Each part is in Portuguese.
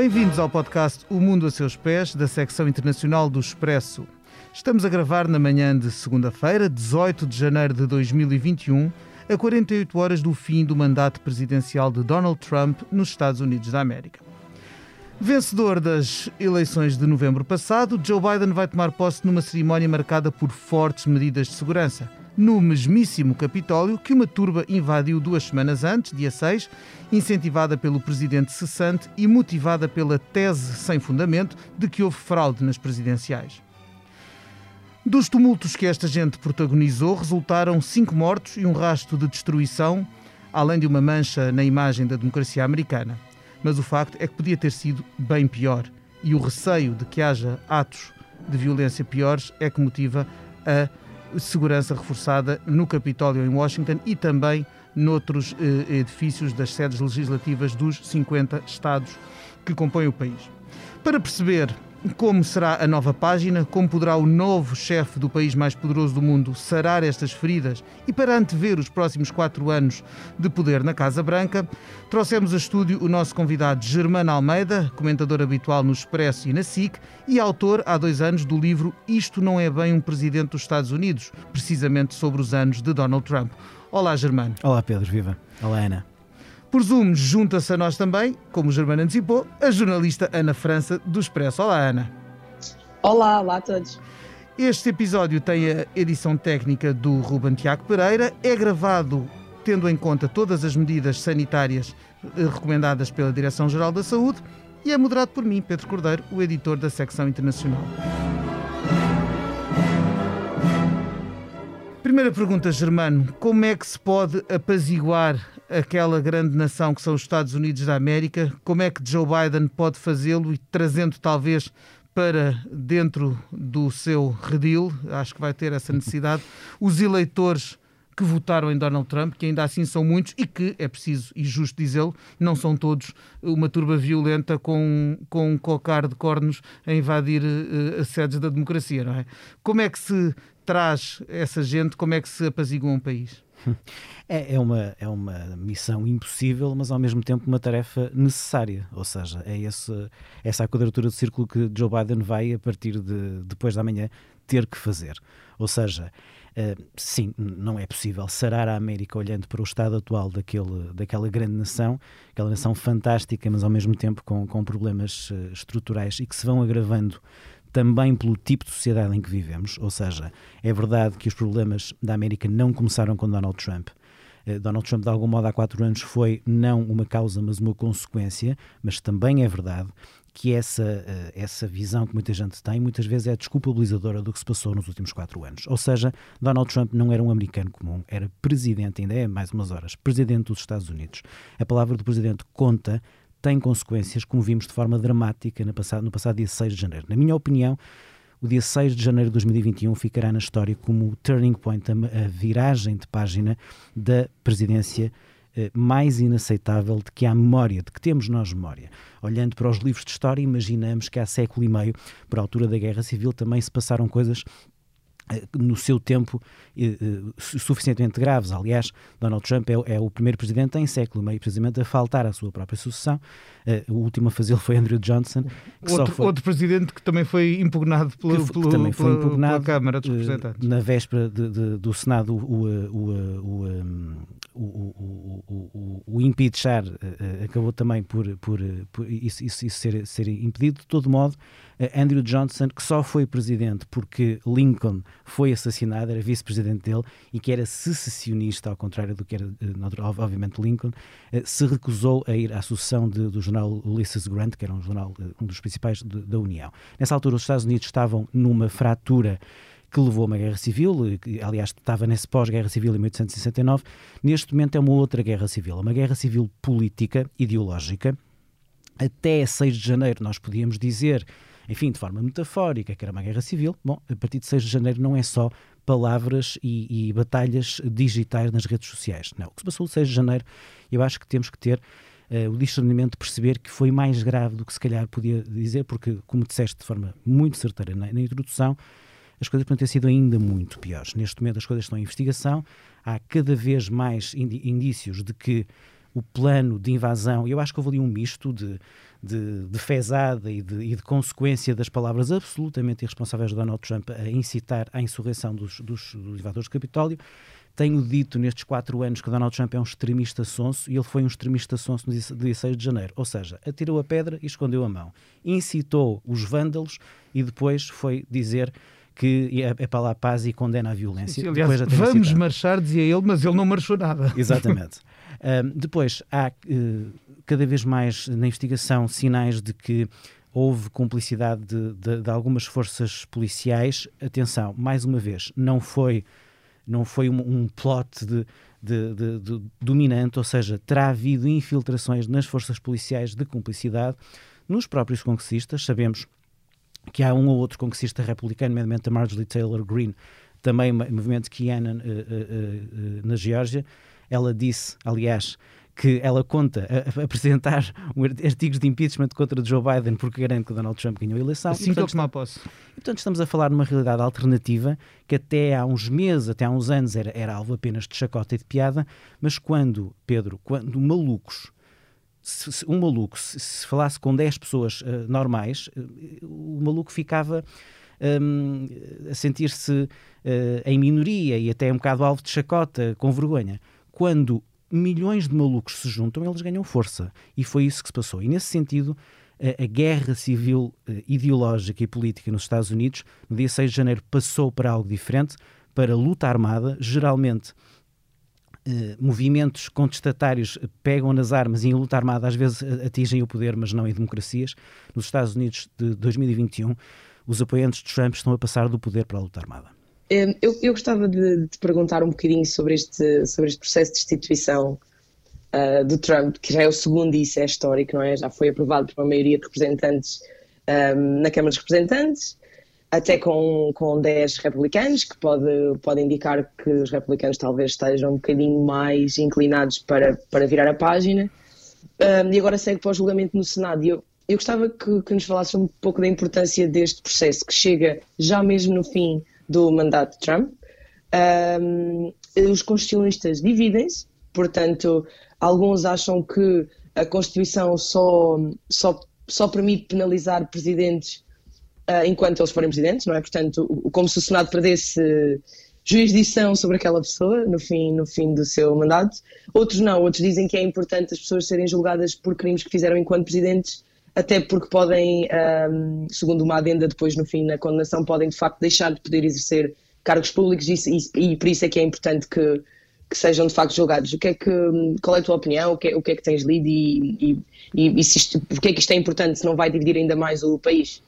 Bem-vindos ao podcast O Mundo a Seus Pés, da secção internacional do Expresso. Estamos a gravar na manhã de segunda-feira, 18 de janeiro de 2021, a 48 horas do fim do mandato presidencial de Donald Trump nos Estados Unidos da América. Vencedor das eleições de novembro passado, Joe Biden vai tomar posse numa cerimónia marcada por fortes medidas de segurança no mesmíssimo Capitólio que uma turba invadiu duas semanas antes, dia 6, incentivada pelo presidente cessante e motivada pela tese sem fundamento de que houve fraude nas presidenciais. Dos tumultos que esta gente protagonizou, resultaram cinco mortos e um rasto de destruição, além de uma mancha na imagem da democracia americana. Mas o facto é que podia ter sido bem pior, e o receio de que haja atos de violência piores é que motiva a segurança reforçada no Capitólio em Washington e também noutros eh, edifícios das sedes legislativas dos 50 estados que compõem o país. Para perceber como será a nova página, como poderá o novo chefe do país mais poderoso do mundo sarar estas feridas e para antever os próximos quatro anos de poder na Casa Branca, trouxemos a estúdio o nosso convidado Germano Almeida, comentador habitual no Expresso e na SIC e autor há dois anos do livro Isto Não É Bem um Presidente dos Estados Unidos, precisamente sobre os anos de Donald Trump. Olá, Germano. Olá, Pedro, viva. Olá, Ana. Por Zoom, junta-se a nós também, como o Germano antecipou, a jornalista Ana França do Expresso. Olá, Ana. Olá, olá a todos. Este episódio tem a edição técnica do Ruben Tiago Pereira, é gravado tendo em conta todas as medidas sanitárias eh, recomendadas pela Direção-Geral da Saúde e é moderado por mim, Pedro Cordeiro, o editor da secção internacional. Primeira pergunta, Germano: como é que se pode apaziguar aquela grande nação que são os Estados Unidos da América? Como é que Joe Biden pode fazê-lo e trazendo talvez para dentro do seu redil, acho que vai ter essa necessidade, os eleitores que votaram em Donald Trump, que ainda assim são muitos e que, é preciso e justo dizê-lo, não são todos uma turba violenta com, com um cocar de cornos a invadir uh, as sedes da democracia, não é? Como é que se traz essa gente, como é que se apazigua um país? É, é, uma, é uma missão impossível, mas ao mesmo tempo uma tarefa necessária. Ou seja, é esse, essa a quadratura do círculo que Joe Biden vai, a partir de depois da manhã, ter que fazer. Ou seja, uh, sim, não é possível sarar a América olhando para o estado atual daquele, daquela grande nação, aquela nação fantástica, mas ao mesmo tempo com, com problemas uh, estruturais e que se vão agravando também pelo tipo de sociedade em que vivemos. Ou seja, é verdade que os problemas da América não começaram com Donald Trump. Eh, Donald Trump, de algum modo, há quatro anos foi não uma causa, mas uma consequência, mas também é verdade que essa, eh, essa visão que muita gente tem, muitas vezes é desculpabilizadora do que se passou nos últimos quatro anos. Ou seja, Donald Trump não era um americano comum, era presidente, ainda é mais umas horas, presidente dos Estados Unidos. A palavra do presidente conta tem consequências, como vimos de forma dramática no passado, no passado dia 6 de janeiro. Na minha opinião, o dia 6 de janeiro de 2021 ficará na história como o turning point, a, viragem de página da presidência eh, mais inaceitável de que há memória, de que temos nós memória. Olhando para os livros de história, imaginamos que há século e meio, por altura da Guerra Civil, também se passaram coisas no seu tempo eh, eh, suficientemente graves. Aliás, Donald Trump é, é, o primeiro presidente em século meio precisamente a faltar à sua própria sucessão. o último a fazê-lo foi Andrew Johnson. Outro, foi... outro, presidente que também foi impugnado pelo, que, pelo, que também foi impugnado, pela Câmara dos Representantes. Na véspera de, de, do Senado, o, o, o, o, impeachar acabou também por, por, por isso, isso, isso ser, ser impedido. De todo modo, Andrew Johnson, que só foi presidente porque Lincoln foi assassinado, era vice-presidente dele e que era secessionista, ao contrário do que era, eh, obviamente, Lincoln, eh, se recusou a ir à sucessão de, do jornal Ulysses Grant, que era um jornal, eh, um dos principais de, da União. Nessa altura, os Estados Unidos estavam numa fratura que levou a uma guerra civil, que, aliás estava nesse pós-guerra civil em 1869, neste momento é uma outra guerra civil, uma guerra civil política, ideológica. Até 6 de janeiro nós podíamos dizer enfim, de forma metafórica, que era uma guerra civil. Bom, a partir de 6 de janeiro não é só palavras e, e batalhas digitais nas redes sociais. Não, o que se passou de 6 de janeiro, eu acho que temos que ter uh, o discernimento de perceber que foi mais grave do que se calhar podia dizer, porque, como disseste de forma muito certeira na, na introdução, as coisas podem ter sido ainda muito piores. Neste momento as coisas estão em investigação, há cada vez mais indícios de que o plano de invasão. Eu acho que houve ali um misto de, de, de fezada e de, e de consequência das palavras absolutamente irresponsáveis de Donald Trump a incitar à insurreição dos, dos, dos invasores do Capitólio. Tenho dito nestes quatro anos que Donald Trump é um extremista sonso e ele foi um extremista sonso no dia 16 de janeiro. Ou seja, atirou a pedra e escondeu a mão. Incitou os vândalos e depois foi dizer que é, é para lá a paz e condena a violência. Sim, aliás, vamos marchar, dizia ele, mas ele não marchou nada. Exatamente. depois, há uh, cada vez mais na investigação sinais de que houve cumplicidade de, de, de, algumas forças policiais. Atenção, mais uma vez, não foi, não foi um, um plot de, de, dominante, ou seja, terá havido infiltrações nas forças policiais de cumplicidade. Nos próprios congressistas, sabemos que há um ou outro congressista republicano, nomeadamente a Marjorie Taylor Greene, também movimento Kianan uh, uh, uh, na Geórgia. Ela disse, aliás, que ela conta a, a apresentar artigos de impeachment contra Joe Biden porque garante que Donald Trump ganhou a eleição. Assim que ele posse. Portanto, estamos a falar de uma realidade alternativa que até há uns meses, até há uns anos, era, era alvo apenas de chacota e de piada, mas quando, Pedro, quando malucos se, se, um maluco, se, se, falasse com 10 pessoas uh, normais, uh, o maluco ficava um, a sentir-se uh, em minoria e até um bocado alvo de chacota, com vergonha. Quando milhões de malucos se juntam, eles ganham força. E foi isso que se passou. E nesse sentido, a, a guerra civil ideológica e política nos Estados Unidos, no dia 6 de janeiro, passou para algo diferente, para luta armada, geralmente eh, movimentos contestatários pegam nas armas e em luta armada às vezes atingem o poder, mas não em democracias. Nos Estados Unidos de 2021, os apoiantes de Trump estão a passar do poder para a luta armada. Eu, eu gostava de, de, perguntar um bocadinho sobre este, sobre este processo de destituição uh, do Trump, que já é o segundo e isso é histórico, não é? Já foi aprovado por uma maioria de representantes um, na Câmara dos Representantes até com, com 10 republicanos, que pode, pode indicar que os republicanos talvez estejam um bocadinho mais inclinados para, para virar a página. Um, e agora segue para o julgamento no Senado. E eu, eu gostava que, que nos falasse um pouco da importância deste processo, que chega já mesmo no fim do mandato de Trump. Um, os constitucionalistas dividem-se, portanto, alguns acham que a Constituição só, só, só permite penalizar presidentes uh, enquanto eles forem presidentes, não é? Portanto, como se o Senado perdesse jurisdição sobre aquela pessoa no fim, no fim do seu mandato. Outros não, outros dizem que é importante as pessoas serem julgadas por crimes que fizeram enquanto presidentes, até porque podem, um, segundo uma adenda depois no fim na condenação, podem de facto deixar de poder exercer cargos públicos e, e, e por isso é que é importante que, que sejam de facto julgados. O que é que, qual é a tua opinião? O que é, o que, é que tens lido e, e, e se isto, porque é que isto é importante se não vai dividir ainda mais o país?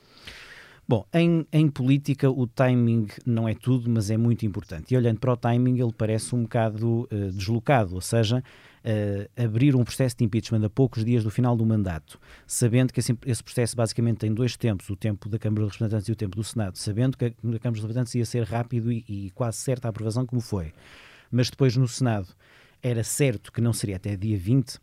Bom, em, em política o timing não é tudo, mas é muito importante. E olhando para o timing, ele parece um bocado uh, deslocado, ou seja, uh, abrir um processo de impeachment a poucos dias do final do mandato, sabendo que esse, esse, processo basicamente tem dois tempos, o tempo da Câmara dos Representantes e o tempo do Senado, sabendo que a, Câmara dos Representantes ia ser rápido e, e quase certa a aprovação, como foi. Mas depois no Senado era certo que não seria até dia 20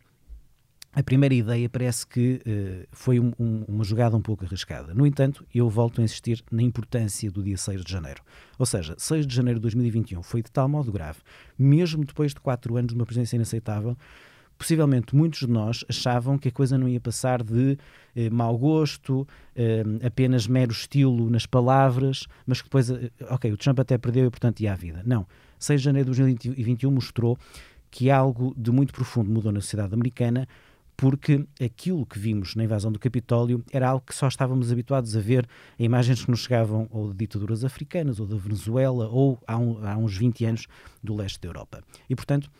a primeira ideia parece que uh, foi um, um, uma jogada um pouco arriscada. No entanto, eu volto a insistir na importância do dia 6 de janeiro. Ou seja, 6 de janeiro de 2021 foi de tal modo grave, mesmo depois de quatro anos de uma presença inaceitável, possivelmente muitos de nós achavam que a coisa não ia passar de eh, mau gosto, eh, apenas mero estilo nas palavras, mas que depois, eh, ok, o Trump até perdeu e portanto ia à vida. Não. 6 de janeiro de 2021 mostrou que algo de muito profundo mudou na sociedade americana porque aquilo que vimos na invasão do Capitólio era algo que só estávamos habituados a ver em imagens que nos chegavam ou de ditaduras africanas, ou da Venezuela, ou há, um, há uns 20 anos do leste da Europa. E, portanto,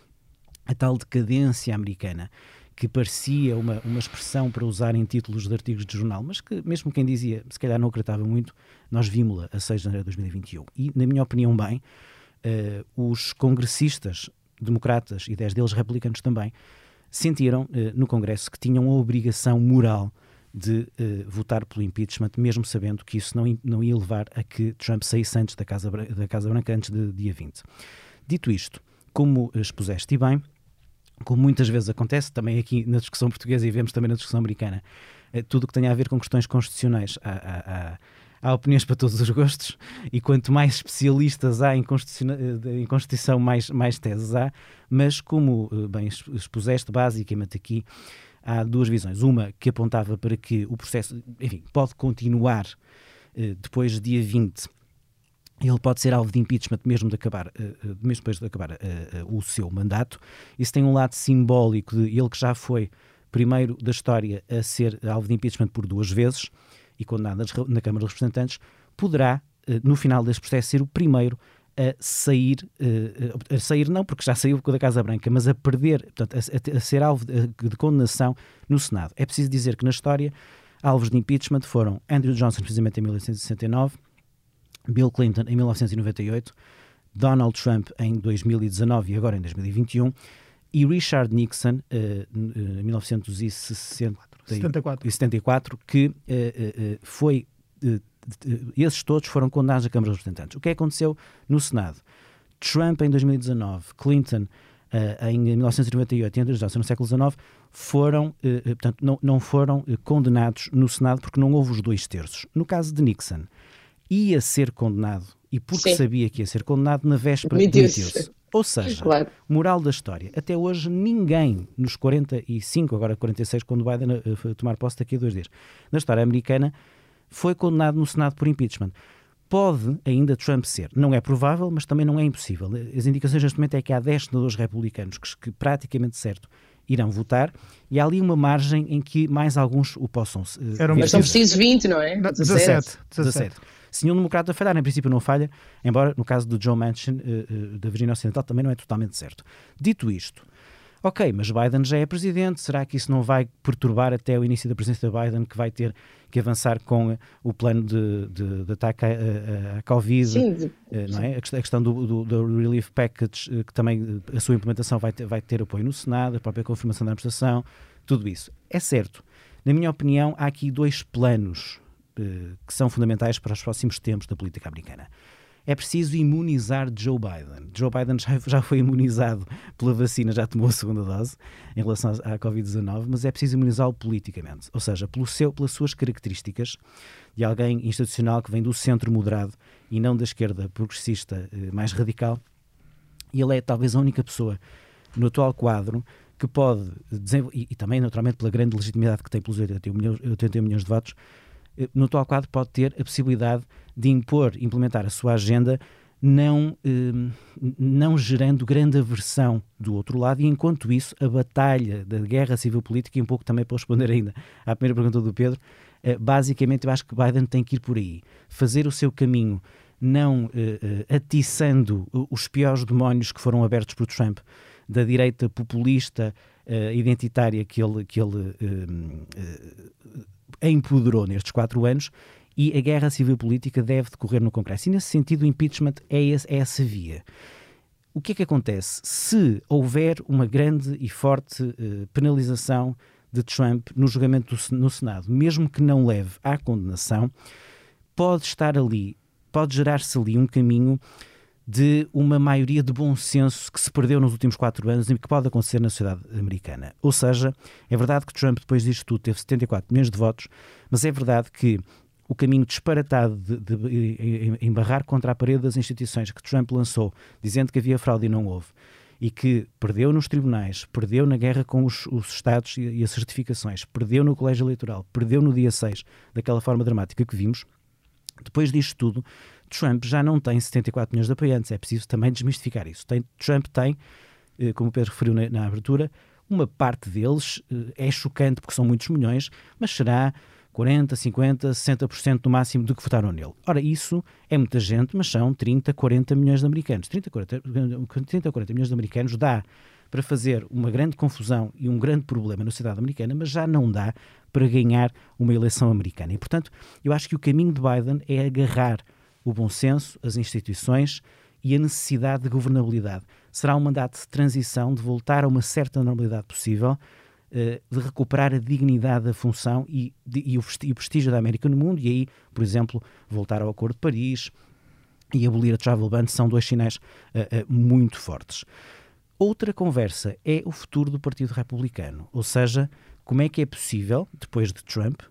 a tal decadência americana que parecia uma, uma expressão para usar em títulos de artigos de jornal, mas que mesmo quem dizia, se calhar não acreditava muito, nós vimos-la a 6 de janeiro de 2021. E, na minha opinião, bem, uh, os congressistas democratas e 10 deles republicanos também, sentiram eh, no Congresso que tinham a obrigação moral de uh, votar pelo impeachment, mesmo sabendo que isso não, não ia levar a que Trump saísse antes da Casa, da Casa Branca, antes de dia 20. Dito isto, como expuseste bem, como muitas vezes acontece, também aqui na discussão portuguesa e vemos também na discussão americana, uh, tudo o que tenha a ver com questões constitucionais há opiniões para todos os gostos e quanto mais especialistas há em Constituição, em Constituição mais, mais teses há, mas como eh, bem expuseste basicamente aqui, há duas visões. Uma que apontava para que o processo, enfim, pode continuar eh, depois do dia 20 ele pode ser alvo de impeachment mesmo, de acabar, mesmo depois de acabar o seu mandato. Isso tem um lado simbólico de ele que já foi primeiro da história a ser alvo de impeachment por duas vezes e condenado na Câmara dos Representantes, poderá, no final deste processo, ser o primeiro a sair, a sair não porque já saiu da Casa Branca, mas a perder, portanto, a, a ser alvo de, de condenação no Senado. É preciso dizer que na história, alvos de impeachment foram Andrew Johnson, precisamente em 1969, Bill Clinton em 1998, Donald Trump em 2019 e agora em 2021 e Richard Nixon uh, em 1974, que uh, uh, foi esses todos foram condenados à Câmara dos Representantes. O que aconteceu no Senado? Trump em 2019, Clinton em 1998 e Andrew Johnson no século XIX foram, portanto, não, não foram condenados no Senado porque não houve os dois terços. No caso de Nixon, ia ser condenado e porque Sim. sabia que ia ser condenado, na véspera demitiu-se. Ou seja, claro. moral da história, até hoje ninguém nos 45, agora 46, quando Biden uh, tomar posse daqui a dois dias, na história americana, foi condenado no Senado por impeachment. Pode ainda Trump ser. Não é provável, mas também não é impossível. As indicações neste momento é que há 10 senadores republicanos que, que praticamente certo irão votar e há ali uma margem em que mais alguns o possam. Uh, mas são precisos 20, não é? 17. 17. 17. Se nenhum democrata falhar, em princípio não falha, embora no caso do Joe Manchin, uh, uh, da Virgínia Ocidental, também não é totalmente certo. Dito isto, ok, mas Biden já é presidente, será que isso não vai perturbar até o início da presidência de Biden, que vai ter que avançar com o plano de, de, de ataque à, à Covid, Sim, não é? a questão do, do, do, Relief Package, que também a sua implementação vai ter, vai ter apoio no Senado, a própria confirmação da administração, tudo isso. É certo. Na minha opinião, há aqui dois planos eh, que são fundamentais para os próximos tempos da política americana. É preciso imunizar Joe Biden. Joe Biden já, foi imunizado pela vacina, já tomou a segunda dose em relação à Covid-19, mas é preciso imunizá-lo politicamente, ou seja, pelo seu, pelas suas características de alguém institucional que vem do centro moderado e não da esquerda progressista eh, mais radical. E ele é talvez a única pessoa no atual quadro que pode desenvolver, e, e, também naturalmente pela grande legitimidade que tem pelos 81 milhões, 81 milhões de votos, no atual quadro pode ter a possibilidade de impor, implementar a sua agenda, não, eh, não gerando grande aversão do outro lado, e enquanto isso, a batalha da guerra civil política, e um pouco também para responder ainda à primeira pergunta do Pedro, eh, basicamente eu acho que Biden tem que ir por aí, fazer o seu caminho, não atiçando os piores demónios que foram abertos por Trump, da direita populista, identitária que ele, que ele empoderou nestes quatro anos e a guerra civil política deve decorrer no Congresso. E nesse sentido, o impeachment é, esse, é essa via. O que é que acontece? Se houver uma grande e forte uh, penalização de Trump no julgamento do, no Senado, mesmo que não leve à condenação, pode estar ali, pode gerar-se ali um caminho de uma maioria de bom senso que se perdeu nos últimos quatro anos e que pode acontecer na sociedade americana. Ou seja, é verdade que Trump, depois disto tudo, teve 74 milhões de votos, mas é verdade que o caminho disparatado de, de, de, embarrar contra a parede das instituições que Trump lançou, dizendo que havia fraude e não houve, e que perdeu nos tribunais, perdeu na guerra com os, os Estados e, e as certificações, perdeu no colégio eleitoral, perdeu no dia 6, daquela forma dramática que vimos, depois disto tudo, Trump já não tem 74 milhões de apoiantes. É preciso também desmistificar isso. Tem, Trump tem, eh, como o Pedro referiu na, na abertura, uma parte deles eh, é chocante porque são muitos milhões, mas será 40, 50, 60% no máximo do que votaram nele. Ora, isso é muita gente, mas são 30, 40 milhões de americanos. 30, 40, 30, 40 milhões de americanos dá para fazer uma grande confusão e um grande problema na sociedade americana, mas já não dá para ganhar uma eleição americana. E, portanto, eu acho que o caminho de Biden é agarrar o bom senso, as instituições e a necessidade de governabilidade. Será um mandato de transição, de voltar a uma certa normalidade possível, eh, de recuperar a dignidade da função e, e, o prestígio da América no mundo, e aí, por exemplo, voltar ao Acordo de Paris e abolir a travel ban são dois sinais uh, uh, muito fortes. Outra conversa é o futuro do Partido Republicano, ou seja, como é que é possível, depois de Trump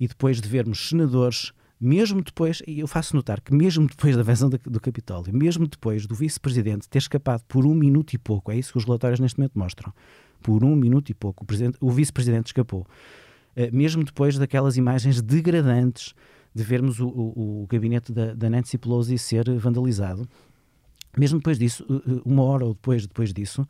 e depois de vermos senadores mesmo depois, e eu faço notar que mesmo depois da invasão do Capitólio, mesmo depois do vice-presidente ter escapado por um minuto e pouco, é isso que os relatórios neste momento mostram, por um minuto e pouco, o, o vice-presidente escapou, uh, mesmo depois daquelas imagens degradantes de vermos o, o, o gabinete da, da, Nancy Pelosi ser vandalizado, mesmo depois disso, uh, uma hora ou depois, depois disso,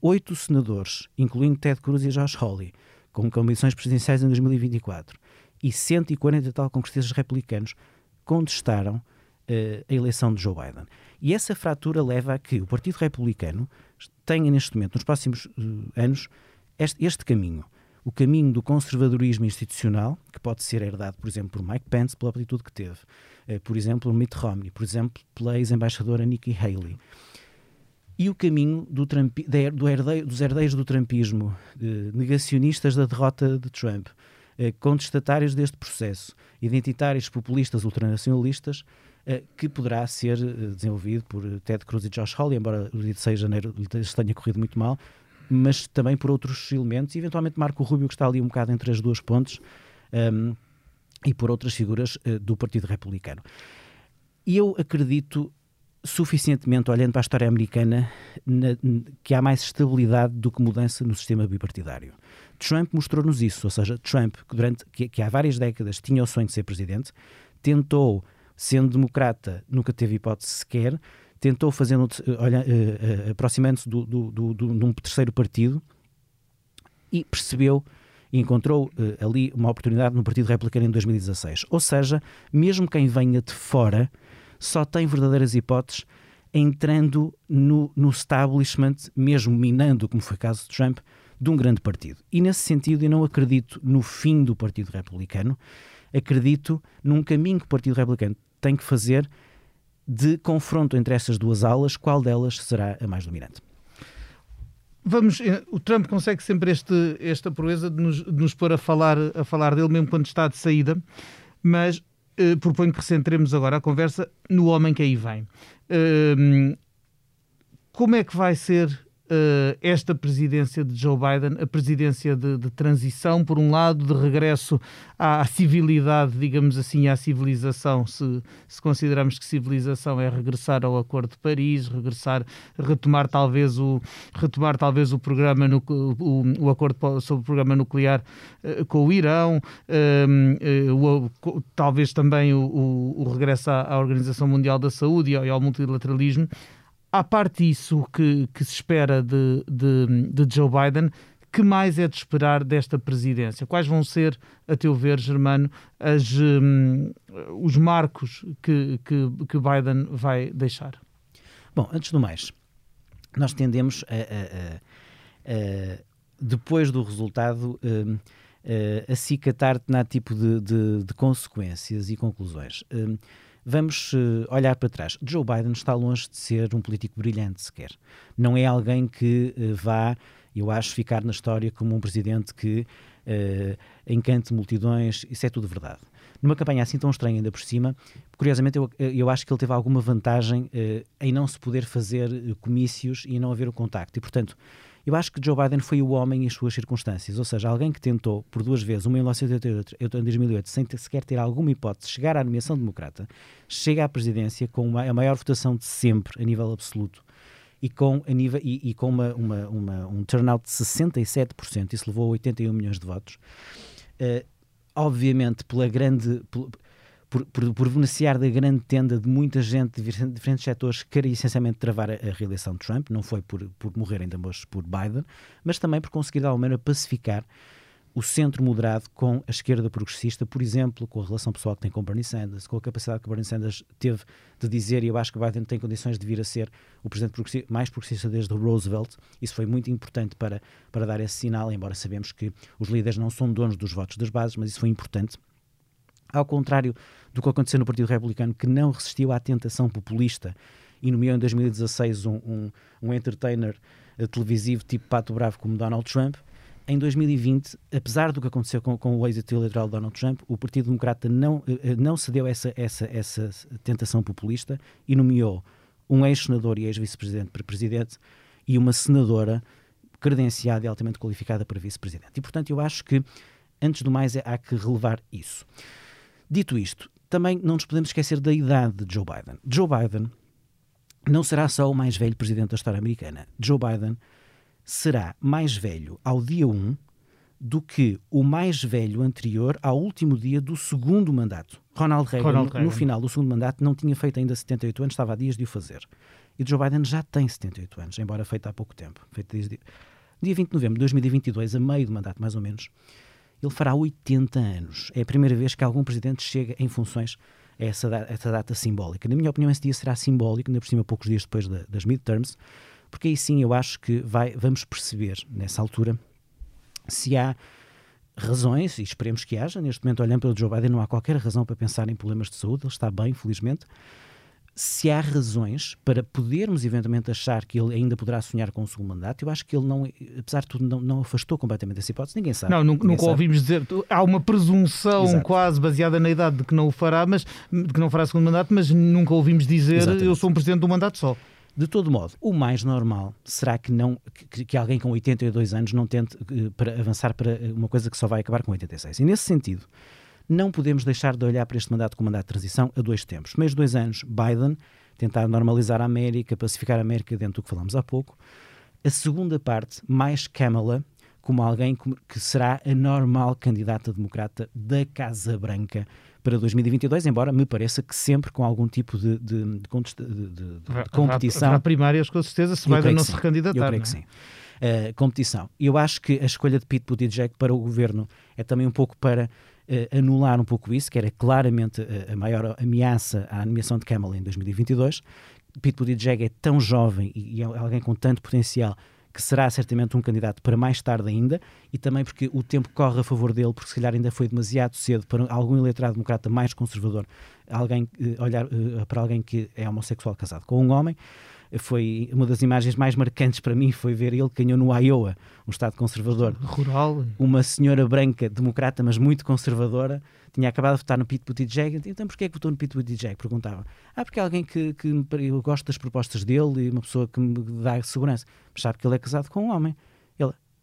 oito senadores, incluindo Ted Cruz e Josh Hawley, com comissões presidenciais em 2024, e 140 e tal congressistas republicanos contestaram uh, a eleição de Joe Biden. E essa fratura leva a que o Partido Republicano tenha neste momento, nos próximos uh, anos, este, este, caminho. O caminho do conservadorismo institucional, que pode ser herdado, por exemplo, por Mike Pence, pela atitude que teve, uh, por exemplo, Mitt Romney, por exemplo, pela ex-embaixadora Nikki Haley. E o caminho do Trump, do dos herdeiros do trumpismo, negacionistas da derrota de Trump, eh, contestatários deste processo, identitários, populistas, ultranacionalistas, eh, que poderá ser eh, desenvolvido por Ted Cruz e Josh Hawley, embora o dia de 6 de janeiro lhes tenha corrido muito mal, mas também por outros elementos, e eventualmente Marco Rubio, que está ali um bocado entre as duas pontes, um, ehm, e por outras figuras uh, do Partido Republicano. E eu acredito suficientemente, olhando para a história americana, na, que há mais estabilidade do que mudança no sistema bipartidário. Trump mostrou-nos isso, ou seja, Trump, que, durante, que, que há várias décadas tinha o sonho de ser presidente, tentou, sendo democrata, nunca teve hipótese sequer, tentou fazendo, olha, uh, uh, aproximando-se do, do, do, do, de um terceiro partido e percebeu e encontrou uh, ali uma oportunidade no Partido Republicano em 2016. Ou seja, mesmo quem venha de fora só tem verdadeiras hipóteses entrando no, no establishment, mesmo minando, como foi o caso de Trump, de um grande partido. E nesse sentido, eu não acredito no fim do Partido Republicano, acredito num caminho que o Partido Republicano tem que fazer de confronto entre essas duas alas, qual delas será a mais dominante. Vamos, eh, o Trump consegue sempre este, esta proeza de nos, de nos pôr a falar, a falar dele, mesmo quando está de saída, mas eh, proponho que recentremos agora a conversa no homem que aí vem. Eh, como é que vai ser uh, esta presidência de Joe Biden, a presidência de, de transição, por um lado, de regresso à, à, civilidade, digamos assim, à civilização, se, se considerarmos que civilização é regressar ao Acordo de Paris, regressar, retomar talvez o, retomar talvez o programa, no, o, o acordo sobre o programa nuclear uh, com o Irão, uh, o, talvez também o, o regresso à, à, Organização Mundial da Saúde e ao, e ao multilateralismo à parte disso que, que se espera de, de, de, Joe Biden, que mais é de esperar desta presidência? Quais vão ser, a teu ver, Germano, as, um, os marcos que, que, que, Biden vai deixar? Bom, antes do mais, nós tendemos a, a, a, a depois do resultado um, a acicatar determinado tipo de, de, de, consequências e conclusões. Um, Vamos uh, olhar para trás. Joe Biden está longe de ser um político brilhante sequer. Não é alguém que uh, vá, eu acho, ficar na história como um presidente que uh, encante multidões. Isso é tudo verdade. Numa campanha assim tão estranha ainda por cima, curiosamente eu, eu acho que ele teve alguma vantagem em não se poder fazer comícios e não haver o contacto. E, portanto, eu acho que Joe Biden foi o homem e as suas circunstâncias, ou seja, alguém que tentou por duas vezes, uma em 1988 e outra em 2008, sem ter, sequer ter alguma hipótese de chegar à nomeação democrata, chega à presidência com uma, a maior votação de sempre a nível absoluto e com, a nível, e, e com uma, uma, uma, um turnout de 67%, isso levou a 81 milhões de votos. Uh, obviamente, pela grande, por, por, por, beneficiar da grande tenda de muita gente de diferentes setores que queria essencialmente travar a, a, reeleição de Trump, não foi por, por morrerem de ambos por Biden, mas também por conseguir de alguma maneira pacificar o centro moderado com a esquerda progressista, por exemplo, com a relação pessoal que tem com Bernie Sanders, com a capacidade que Bernie Sanders teve de dizer, e eu acho que Biden tem condições de vir a ser o presidente progressista, mais progressista desde Roosevelt. Isso foi muito importante para, para dar esse sinal, embora sabemos que os líderes não são donos dos votos das bases, mas isso foi importante ao contrário do que aconteceu no Partido Republicano, que não resistiu à tentação populista e nomeou em 2016 um, um, um entertainer uh, televisivo tipo Pato Bravo como Donald Trump, em 2020, apesar do que aconteceu com, com o êxito eleitoral de Donald Trump, o Partido Democrata não, uh, não cedeu essa, essa, essa tentação populista e nomeou um ex-senador e ex-vice-presidente para presidente e uma senadora credenciada e altamente qualificada para vice-presidente. E, portanto, eu acho que, antes do mais, é, há que relevar isso. Dito isto, também não nos podemos esquecer da idade de Joe Biden. Joe Biden não será só o mais velho presidente da história americana. Joe Biden será mais velho ao dia 1 do que o mais velho anterior ao último dia do segundo mandato. Ronald Reagan, Ronald Reagan. no final do segundo mandato, não tinha feito ainda 78 anos, estava a dias de o fazer. E Joe Biden já tem 78 anos, embora feito há pouco tempo. Feito desde dia 20 de novembro de 2022, a meio do mandato mais ou menos, ele fará 80 anos. É a primeira vez que algum presidente chega em funções a essa, data, essa data simbólica. Na minha opinião, esse dia será simbólico, ainda por cima, poucos dias depois da, das midterms, porque aí sim eu acho que vai, vamos perceber, nessa altura, se há razões, e esperemos que haja, neste momento, olhando para o Joe Biden, não há qualquer razão para pensar em problemas de saúde, ele está bem, felizmente. Se há razões para podermos eventualmente achar que ele ainda poderá sonhar com o segundo mandato, eu acho que ele não, apesar de tudo, não, não afastou completamente essa hipótese. Ninguém sabe. Não, nunca, nunca ouvimos dizer. Há uma presunção Exato. quase baseada na idade de que não o fará, mas de que não fará segundo mandato, mas nunca ouvimos dizer Exatamente. eu sou um presidente de um mandato só. De todo modo, o mais normal será que não que, que alguém com 82 anos não tente uh, para avançar para uma coisa que só vai acabar com 86. E nesse sentido, não podemos deixar de olhar para este mandato como mandato de transição a dois tempos. Primeiros dois anos, Biden tentar normalizar a América, pacificar a América dentro do que falámos há pouco. A segunda parte, mais Kamala, como alguém que será a normal candidata democrata da Casa Branca para 2022, embora me pareça que sempre com algum tipo de, de, de, de, competição. Haverá primárias, com certeza, se Biden não se recandidatar. Eu creio que é? sim. Uh, competição. Eu acho que a escolha de Pete Buttigieg para o governo é também um pouco para uh, anular um pouco isso, que era claramente a, a maior ameaça à nomeação de Kamala em 2022. Pete Buttigieg é tão jovem e, e é alguém com tanto potencial que será certamente um candidato para mais tarde ainda, e também porque o tempo corre a favor dele, porque se calhar ainda foi demasiado cedo para algum eleitorado democrata mais conservador alguém, uh, olhar para alguém que é homossexual casado com um homem foi uma das imagens mais marcantes para mim foi ver ele que ganhou no Iowa, um estado conservador. Rural. Uma senhora branca, democrata, mas muito conservadora, tinha acabado de votar no Pete Buttigieg. Então porquê é que votou no Pete Buttigieg? Perguntava. Ah, porque é alguém que, que eu gosto das propostas dele e uma pessoa que me dá segurança. Mas sabe que ele é casado com um homem.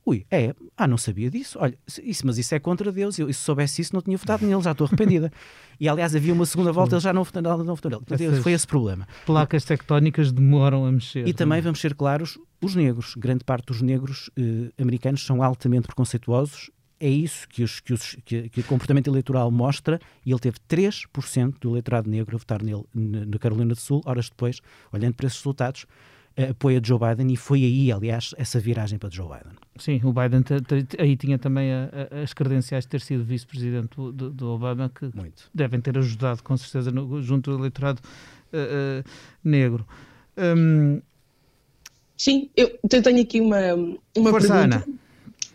Ui, é? Ah, não sabia disso. Olha, isso, mas isso é contra Deus. Eu, se soubesse isso, não tinha votado nele, já estou arrependida. e aliás, havia uma segunda volta, ele já não votou, não votou nele. Essas foi esse problema. Placas tectónicas demoram a mexer. E também, vamos ser claros, os negros, grande parte dos negros eh, americanos são altamente preconceituosos. É isso que, os, que, os, que, que, o comportamento eleitoral mostra, e ele teve 3% do eleitorado negro a votar nele na Carolina do Sul, horas depois, olhando para esses resultados, apoia Joe Biden e foi aí, aliás, essa viragem para Joe Biden. Sim, o Biden aí tinha também a, a, as credenciais de ter sido vice-presidente do, do, Obama, que Muito. devem ter ajudado, com certeza, no, junto ao eleitorado uh, uh, negro. Um... Sim, eu, eu, tenho aqui uma, uma Força, pergunta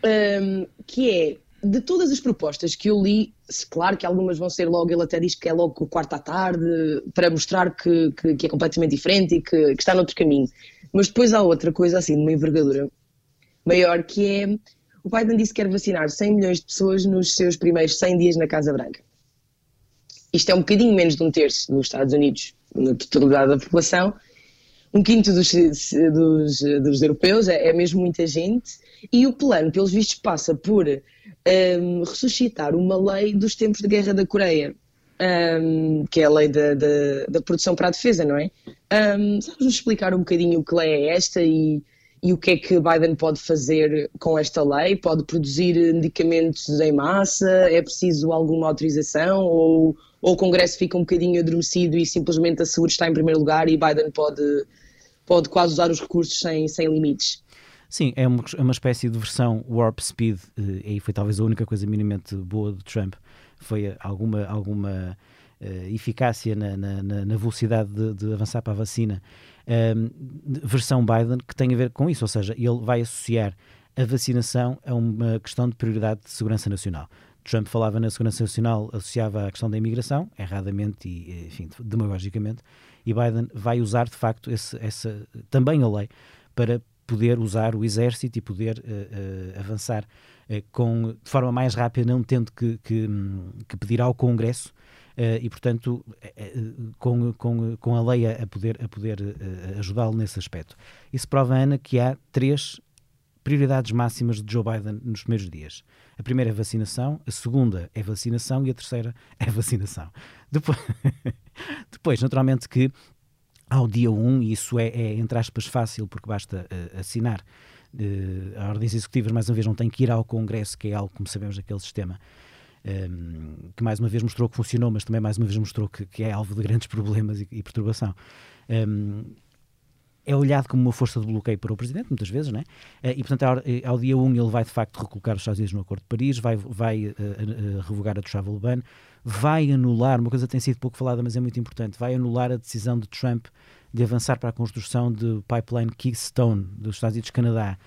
um, que é de todas as propostas que eu li, claro que algumas vão ser logo, ele até diz que é logo o quarto à tarde, para mostrar que, que, que é completamente diferente e que, que, está noutro caminho. Mas depois há outra coisa assim, de uma envergadura maior, que é o Biden disse que quer vacinar 100 milhões de pessoas nos seus primeiros 100 dias na Casa Branca. Isto é um bocadinho menos de um terço dos Estados Unidos, na totalidade da população, um quinto dos, dos, dos europeus, é, é, mesmo muita gente, e o plano, pelos vistos, passa por um, ressuscitar uma lei dos tempos de guerra da Coreia, um, que é a lei da, da, da, produção para a defesa, não é? Um, Sabes-nos explicar um bocadinho o que lei é esta e, e o que é que Biden pode fazer com esta lei? Pode produzir medicamentos em massa? É preciso alguma autorização? Ou, ou o Congresso fica um bocadinho adormecido e simplesmente a saúde está em primeiro lugar e Biden pode pode quase usar os recursos sem, sem limites. Sim, é uma, é uma espécie de versão warp speed, eh, e foi talvez a única coisa minimamente boa do Trump, foi alguma, alguma uh, eficácia na, na, na velocidade de, de, avançar para a vacina. Um, versão Biden que tem a ver com isso, ou seja, ele vai associar a vacinação a uma questão de prioridade de segurança nacional. Trump falava na segurança nacional, associava a questão da imigração, erradamente e, enfim, demagogicamente, e Biden vai usar de facto esse, essa, também a lei para poder usar o exército e poder uh, uh, avançar com, de forma mais rápida, não tendo que, que, que pedir ao Congresso e, portanto, com, com, com a lei a poder, a poder ajudá-lo nesse aspecto. Isso prova, Ana, que há três prioridades máximas de Joe Biden nos primeiros dias. A primeira é vacinação, a segunda é vacinação e a terceira é vacinação. Depois, depois naturalmente que ao dia 1, e isso é, é entre aspas fácil porque basta uh, assinar uh, a ordens executivas, mais uma vez não tem que ir ao Congresso, que é algo, como sabemos, daquele sistema um, ehm, que mais uma vez mostrou que funcionou, mas também mais uma vez mostrou que, que é alvo de grandes problemas e, e perturbação. Um, ehm, é olhado como uma força de bloqueio para o Presidente, muitas vezes, é? Eh, e, portanto, ao, eh, dia 1 ele vai, de facto, recolocar os Estados Unidos no Acordo de Paris, vai, vai uh, uh, revogar a travel ban, vai anular, uma coisa que tem sido pouco falada, mas é muito importante, vai anular a decisão de Trump de avançar para a construção de pipeline Keystone dos Estados Unidos-Canadá,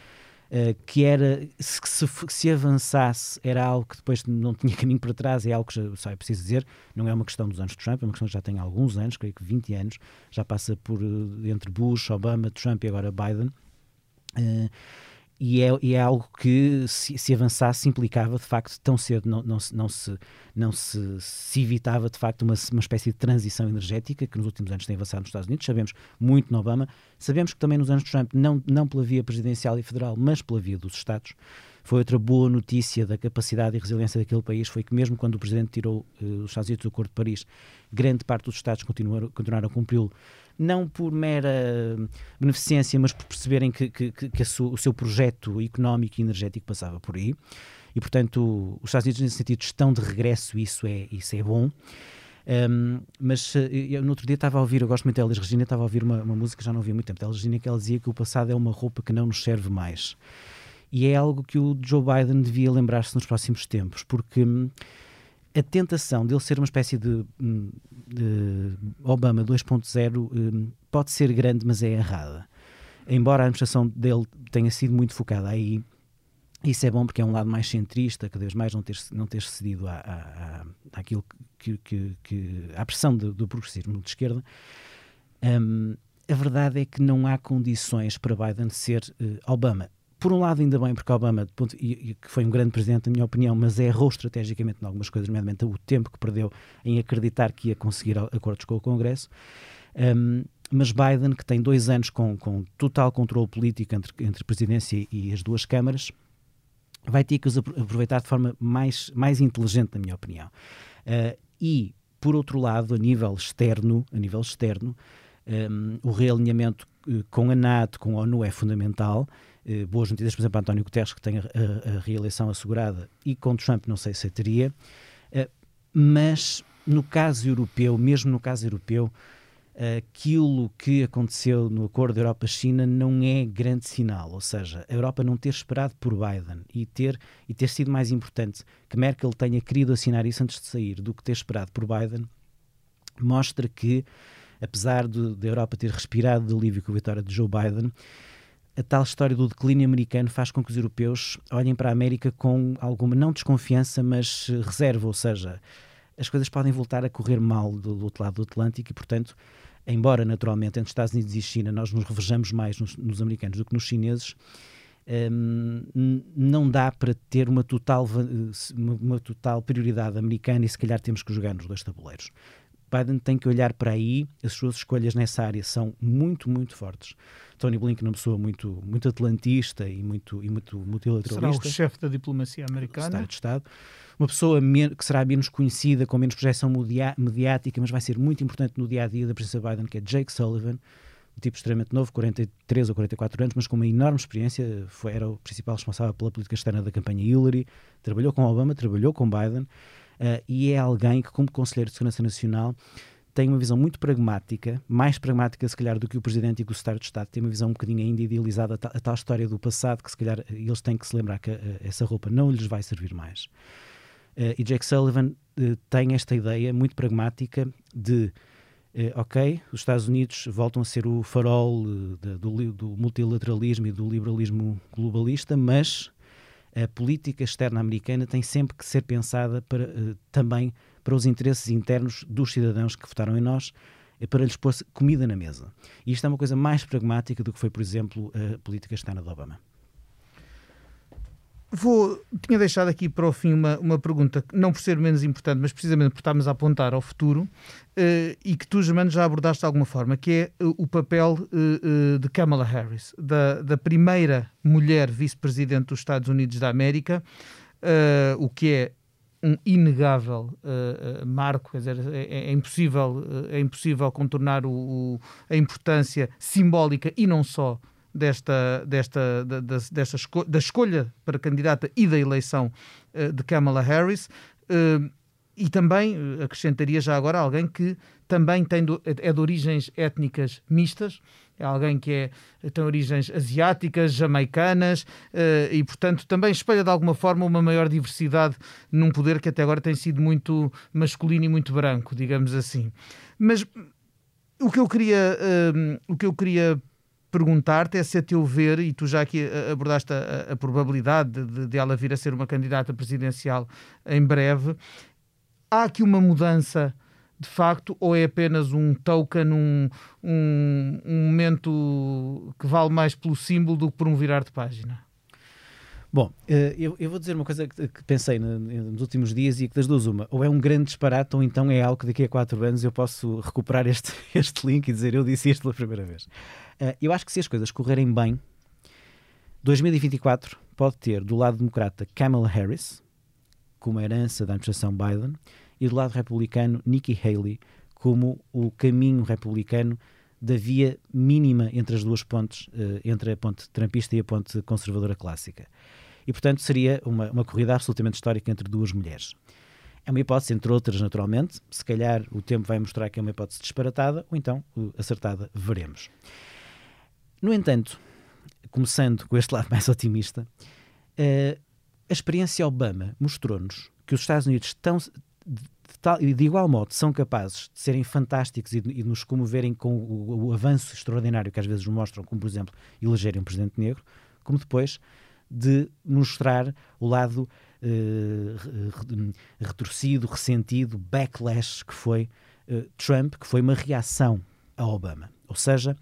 Uh, que era, se, se, se, avançasse, era algo que depois não tinha caminho para trás, é algo que, já, é preciso dizer, não é uma questão dos anos de Trump, é uma questão que já tem alguns anos, creio que 20 anos, já passa por eh, entre Bush, Obama, Trump e agora Biden. Uh, e é, e é algo que, se, se, avançasse, implicava de facto tão cedo, não, não, não, se, não se, se evitava de facto uma, uma espécie de transição energética que nos últimos anos tem avançado nos Estados Unidos. Sabemos muito no Obama, sabemos que também nos anos de Trump, não, não pela via presidencial e federal, mas pela via dos Estados. Foi outra boa notícia da capacidade e resiliência daquele país, foi que mesmo quando o Presidente tirou uh, os Estados Unidos do Acordo de Paris, grande parte dos Estados continuaram, continuaram a cumpri-lo não por mera beneficência, mas por perceberem que, que, que o seu projeto económico e energético passava por aí. E, portanto, os Estados Unidos, nesse sentido, estão de regresso, isso é, isso é bom. Um, mas eh, eu, no outro dia estava a ouvir, eu gosto muito da Elis Regina, estava a ouvir uma, uma música que já não ouvi há muito tempo, da Elis Regina, que ela dizia que o passado é uma roupa que não nos serve mais. E é algo que o Joe Biden devia lembrar-se nos próximos tempos, porque hum, a tentação dele ser uma espécie de, hum, de Obama 2.0 hum, pode ser grande, mas é errada. Embora a administração dele tenha sido muito focada aí, isso é bom porque é um lado mais centrista, cada vez mais não ter, não ter cedido à, à, àquilo que, que, que, à pressão do, do progressismo de esquerda. Um, a verdade é que não há condições para Biden ser uh, Obama por um lado, ainda bem, porque Obama, ponto, e, e, foi um grande presidente, na minha opinião, mas errou estrategicamente em algumas coisas, nomeadamente o tempo que perdeu em acreditar que ia conseguir acordos com o Congresso. Um, mas Biden, que tem dois anos com, com total controle político entre, entre a presidência e as duas câmaras, vai ter que os aproveitar de forma mais, mais inteligente, na minha opinião. Uh, e, por outro lado, a nível externo, a nível externo, um, o realinhamento uh, com a NATO, com a ONU é fundamental eh, boas notícias, por exemplo, António Guterres, que tem a, a, a, reeleição assegurada, e com Trump não sei se teria, eh, mas no caso europeu, mesmo no caso europeu, aquilo que aconteceu no acordo Europa-China não é grande sinal, ou seja, a Europa não ter esperado por Biden e ter, e ter sido mais importante que Merkel tenha querido assinar isso antes de sair do que ter esperado por Biden, mostra que, apesar da Europa ter respirado de alívio com a vitória de Joe Biden, a tal história do declínio americano faz com que os europeus olhem para a América com alguma, não desconfiança, mas eh, reserva, ou seja, as coisas podem voltar a correr mal do, do outro lado do Atlântico e, portanto, embora naturalmente entre Estados Unidos e China nós nos revejamos mais nos, nos americanos do que nos chineses, um, não dá para ter uma total, uma, uma total prioridade americana e se calhar temos que jogar nos dois tabuleiros. Biden tem que olhar para aí, as suas escolhas nessa área são muito, muito fortes. Tony Blinken é uma pessoa muito, muito atlantista e muito, e muito multilateralista. Será o chefe da diplomacia americana? Estado de Estado. Uma pessoa que será menos conhecida, com menos projeção mediática, mas vai ser muito importante no dia a dia da presença Biden, que é Jake Sullivan, um tipo extremamente novo, 43 ou 44 anos, mas com uma enorme experiência. Foi, era o principal responsável pela política externa da campanha Hillary, trabalhou com Obama, trabalhou com Biden. Uh, e é alguém que, como Conselheiro de Segurança Nacional, tem uma visão muito pragmática, mais pragmática se calhar do que o Presidente e que o Secretário de Estado, tem uma visão um bocadinho ainda idealizada, a, a tal história do passado, que se calhar eles têm que se lembrar que uh, essa roupa não lhes vai servir mais. Uh, e Jake Sullivan uh, tem esta ideia muito pragmática de ok, os Estados Unidos voltam a ser o farol do, do multilateralismo e do liberalismo globalista, mas a política externa americana tem sempre que ser pensada para, também para os interesses internos dos cidadãos que votaram em nós, é para lhes pôr comida na mesa. E isto é uma coisa mais pragmática do que foi, por exemplo, a política externa de Obama. Vou, tinha deixado aqui para o fim uma, uma pergunta, não por ser menos importante, mas precisamente por estarmos a apontar ao futuro, uh, e que tu, Germano, já abordaste de alguma forma, que é uh, o papel uh, de Kamala Harris, da, da primeira mulher vice-presidente dos Estados Unidos da América, o que é um inegável marco, quer dizer, é, é impossível, é impossível contornar o, o, a importância simbólica e não só desta, desta, da, desta esco da escolha para candidata e da eleição uh, de Kamala Harris. E também uh, acrescentaria já agora alguém que também tem do, é de origens étnicas mistas, é alguém que é, tem origens asiáticas, jamaicanas e, portanto, também espelha de alguma forma uma maior diversidade num poder que até agora tem sido muito masculino e muito branco, digamos assim. Mas o que eu queria, o que eu queria perguntar-te é se a teu ver, e tu já aqui eh, abordaste a, a probabilidade de, de, ela vir a ser uma candidata presidencial em breve, há aqui uma mudança de facto ou é apenas um token, um, um, um momento que vale mais pelo símbolo do que por um virar de página? Bom, eh, eu, vou dizer uma coisa que, que pensei nos últimos dias e que das duas uma, ou é um grande disparate ou então é algo que daqui a quatro anos eu posso recuperar este, este link e dizer eu disse isto pela primeira vez. Uh, eu acho que se as coisas correrem bem, 2024 pode ter do lado democrata Kamala Harris, como herança da administração Biden, e do lado republicano Nikki Haley, como o caminho republicano da via mínima entre as duas pontes, uh, entre a ponte trumpista e a ponte conservadora clássica. E, portanto, seria uma, uma corrida absolutamente histórica entre duas mulheres. É uma hipótese, entre outras, naturalmente. Se calhar o tempo vai mostrar que é uma hipótese disparatada, ou então acertada, veremos. No entanto, começando com este lado mais otimista, uh, a experiência Obama mostrou-nos que os Estados Unidos estão de, de, igual modo são capazes de serem fantásticos e de, e nos comoverem com o, o, avanço extraordinário que às vezes mostram, como por exemplo elegerem um presidente negro, como depois de mostrar o lado uh, retorcido, ressentido, backlash que foi uh, Trump, que foi uma reação a Obama. Ou seja,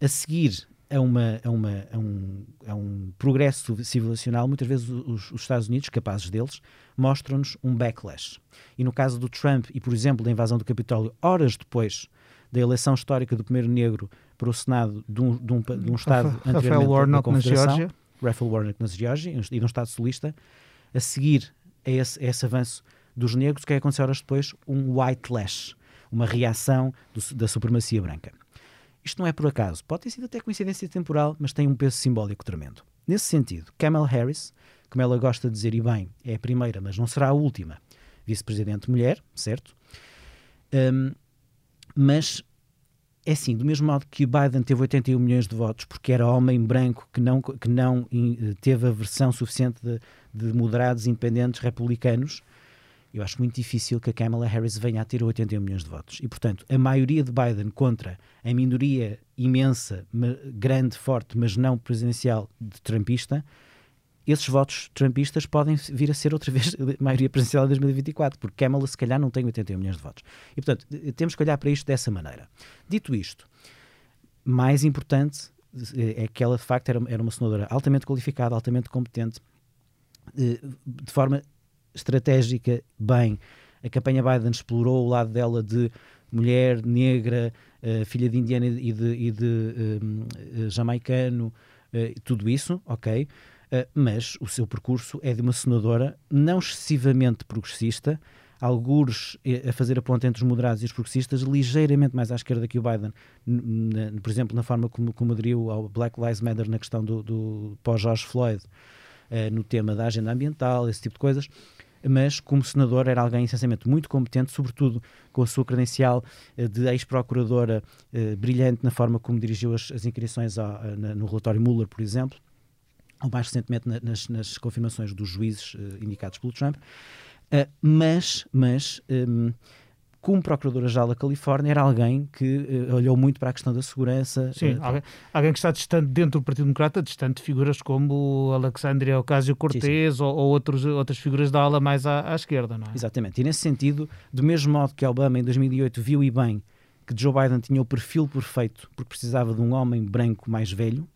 a seguir a, uma, a, uma, a, um, a um progresso civilizacional, muitas vezes os, os Estados Unidos, capazes deles, mostram-nos um backlash. E no caso do Trump e, por exemplo, da invasão do Capitólio, horas depois da eleição histórica do primeiro negro para o Senado de um, de um, de um Estado Rafael anteriormente Warnock na Geórgia. Rafael Warnock na Geórgia e num Estado solista, a seguir a esse, a esse avanço dos negros, o que é que aconteceu horas depois? Um white lash, uma reação do, da supremacia branca. Isto não é por acaso. Pode ter sido até coincidência temporal, mas tem um peso simbólico tremendo. Nesse sentido, Kamala Harris, como ela gosta de dizer, e bem, é a primeira, mas não será a última, vice-presidente mulher, certo? Um, mas é assim, do mesmo modo que Biden teve 81 milhões de votos porque era homem branco que não, que não teve a versão suficiente de, de moderados independentes republicanos, eu acho muito difícil que a Kamala Harris venha a ter 81 milhões de votos. E, portanto, a maioria de Biden contra a minoria imensa, grande, forte, mas não presidencial de Trumpista, esses votos trumpistas podem vir a ser outra vez a maioria presidencial de 2024, porque Kamala se calhar não tem 81 milhões de votos. E, portanto, temos que olhar para isto dessa maneira. Dito isto, mais importante é que ela, de facto, era, era uma senadora altamente qualificada, altamente competente, eh, de forma estratégica bem. A campanha Biden explorou o lado dela de mulher negra, uh, filha de indiana e de, e de uh, jamaicano, uh, tudo isso, ok. mas o seu percurso é de uma senadora não excessivamente progressista, alguns a fazer a ponte entre os moderados e os progressistas, ligeiramente mais à esquerda que o Biden, por exemplo, na forma como, como aderiu ao Black Lives Matter na questão do, do pós-George Floyd, no tema da agenda ambiental, esse tipo de coisas mas como senador era alguém essencialmente muito competente, sobretudo com a sua credencial eh, de ex-procuradora eh, brilhante na forma como dirigiu as, as inquirições na, no relatório Mueller, por exemplo, ou mais recentemente na, nas, nas, confirmações dos juízes eh, indicados pelo Trump. mas, mas um, como Procuradora-Geral da Califórnia, era alguém que uh, olhou muito para a questão da segurança. Sim, uh, alguém, alguém, que está distante dentro do Partido Democrata, distante de figuras como Alexandria Ocasio-Cortez ou, ou outros, outras figuras da ala mais à, à, esquerda, não é? Exatamente. E nesse sentido, do mesmo modo que Obama em 2008 viu e bem que Joe Biden tinha o perfil perfeito porque precisava de um homem branco mais velho,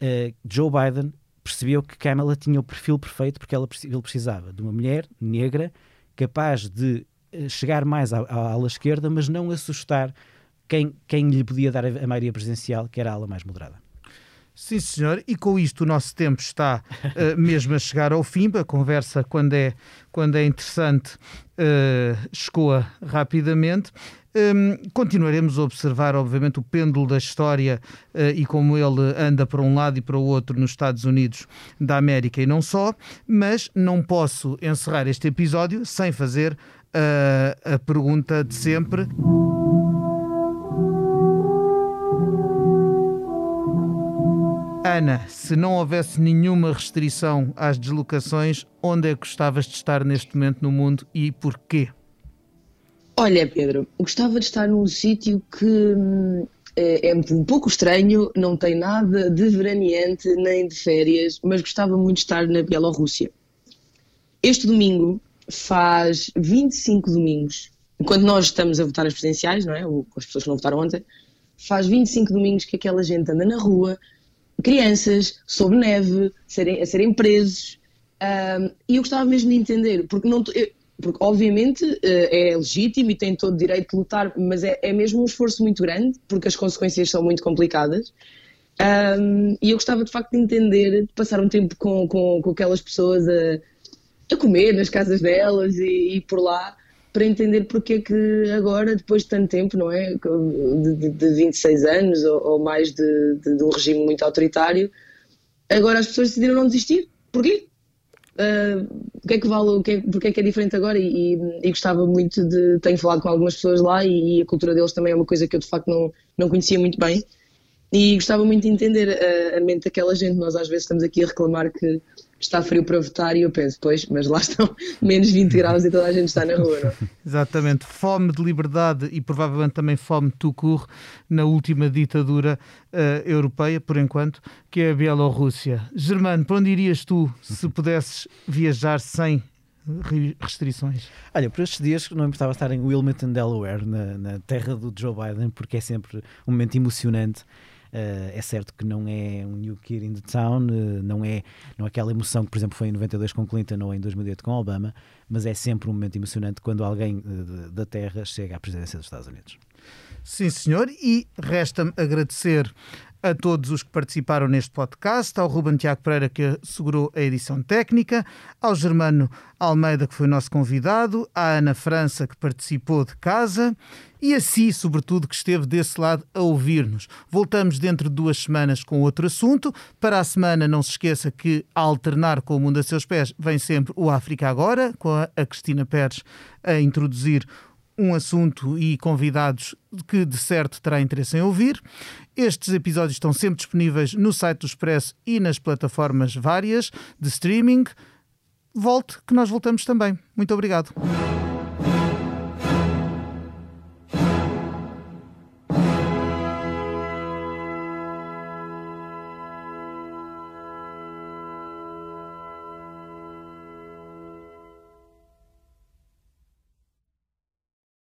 uh, Joe Biden percebeu que Kamala tinha o perfil perfeito porque ela, ele precisava de uma mulher negra capaz de chegar mais à, à ala esquerda, mas não assustar quem, quem lhe podia dar a, a maioria presidencial, que era a ala mais moderada. Sim, senhor, e com isto o nosso tempo está uh, mesmo a chegar ao fim. A conversa, quando é, quando é interessante, uh, escoa rapidamente. Um, continuaremos a observar, obviamente, o pêndulo da história uh, e como ele anda para um lado e para o outro nos Estados Unidos da América e não só, mas não posso encerrar este episódio sem fazer uh, a pergunta de sempre. Ana, se não houvesse nenhuma restrição às deslocações, onde é que gostavas de estar neste momento no mundo e porquê? Olha, Pedro, gostava de estar num sítio que hum, é, é, um pouco estranho, não tem nada de veraneante nem de férias, mas gostava muito de estar na Bielorrússia. Este domingo faz 25 domingos, enquanto nós estamos a votar nas presidenciais, não é? as pessoas que não votaram ontem, faz 25 domingos que aquela gente anda na rua, crianças, sob neve, serem, a serem presos. Um, e eu gostava mesmo de entender, porque não, eu, porque obviamente eh, é legítimo e tem todo o direito de lutar, mas é, é mesmo um esforço muito grande, porque as consequências são muito complicadas. Um, e eu gostava de facto de entender, de passar um tempo com, com, com aquelas pessoas a, a, comer nas casas delas e, e, por lá, para entender porque é que agora, depois de tanto tempo, não é? De, de, de 26 anos ou, ou mais de, de, de um regime muito autoritário, agora as pessoas decidiram não desistir. Porquê? uh, o que é que vale, o que é, porque é que é diferente agora e, e, gostava muito de, tenho falado com algumas pessoas lá e, e, a cultura deles também é uma coisa que eu de facto não, não conhecia muito bem e gostava muito de entender a, a mente daquela gente, nós às vezes estamos aqui a reclamar que está frio para votar e eu penso, pois, mas lá estão menos 20 graus e toda a gente está na rua, não? É? Exatamente, fome de liberdade e provavelmente também fome de tucur na última ditadura uh, europeia, por enquanto, que é a Bielorrússia. Germano, para onde irias tu se pudesses viajar sem restrições? Olha, por estes dias não me importava estar em Wilmington, Delaware, na, na terra do Joe Biden, porque é sempre um momento emocionante Uh, é certo que não é um New Kid in the Town, uh, não, é, não é aquela emoção que, por exemplo, foi em 92 com Clinton ou em 2008 com Obama, mas é sempre um momento emocionante quando alguém uh, da Terra chega à presidência dos Estados Unidos. Sim, senhor, e resta-me agradecer a todos os que participaram neste podcast, ao Ruben Tiago Pereira, que assegurou a edição técnica, ao Germano Almeida, que foi nosso convidado, à Ana França, que participou de casa, e a si, sobretudo, que esteve desse lado a ouvir-nos. Voltamos dentro de duas semanas com outro assunto. Para a semana, não se esqueça que, a alternar com o Mundo a Seus Pés, vem sempre o África Agora, com a Cristina Pérez a introduzir um assunto e convidados que de certo terá interesse em ouvir. Estes episódios estão sempre disponíveis no site do Expresso e nas plataformas várias de streaming. Volte, que nós voltamos também. Muito obrigado.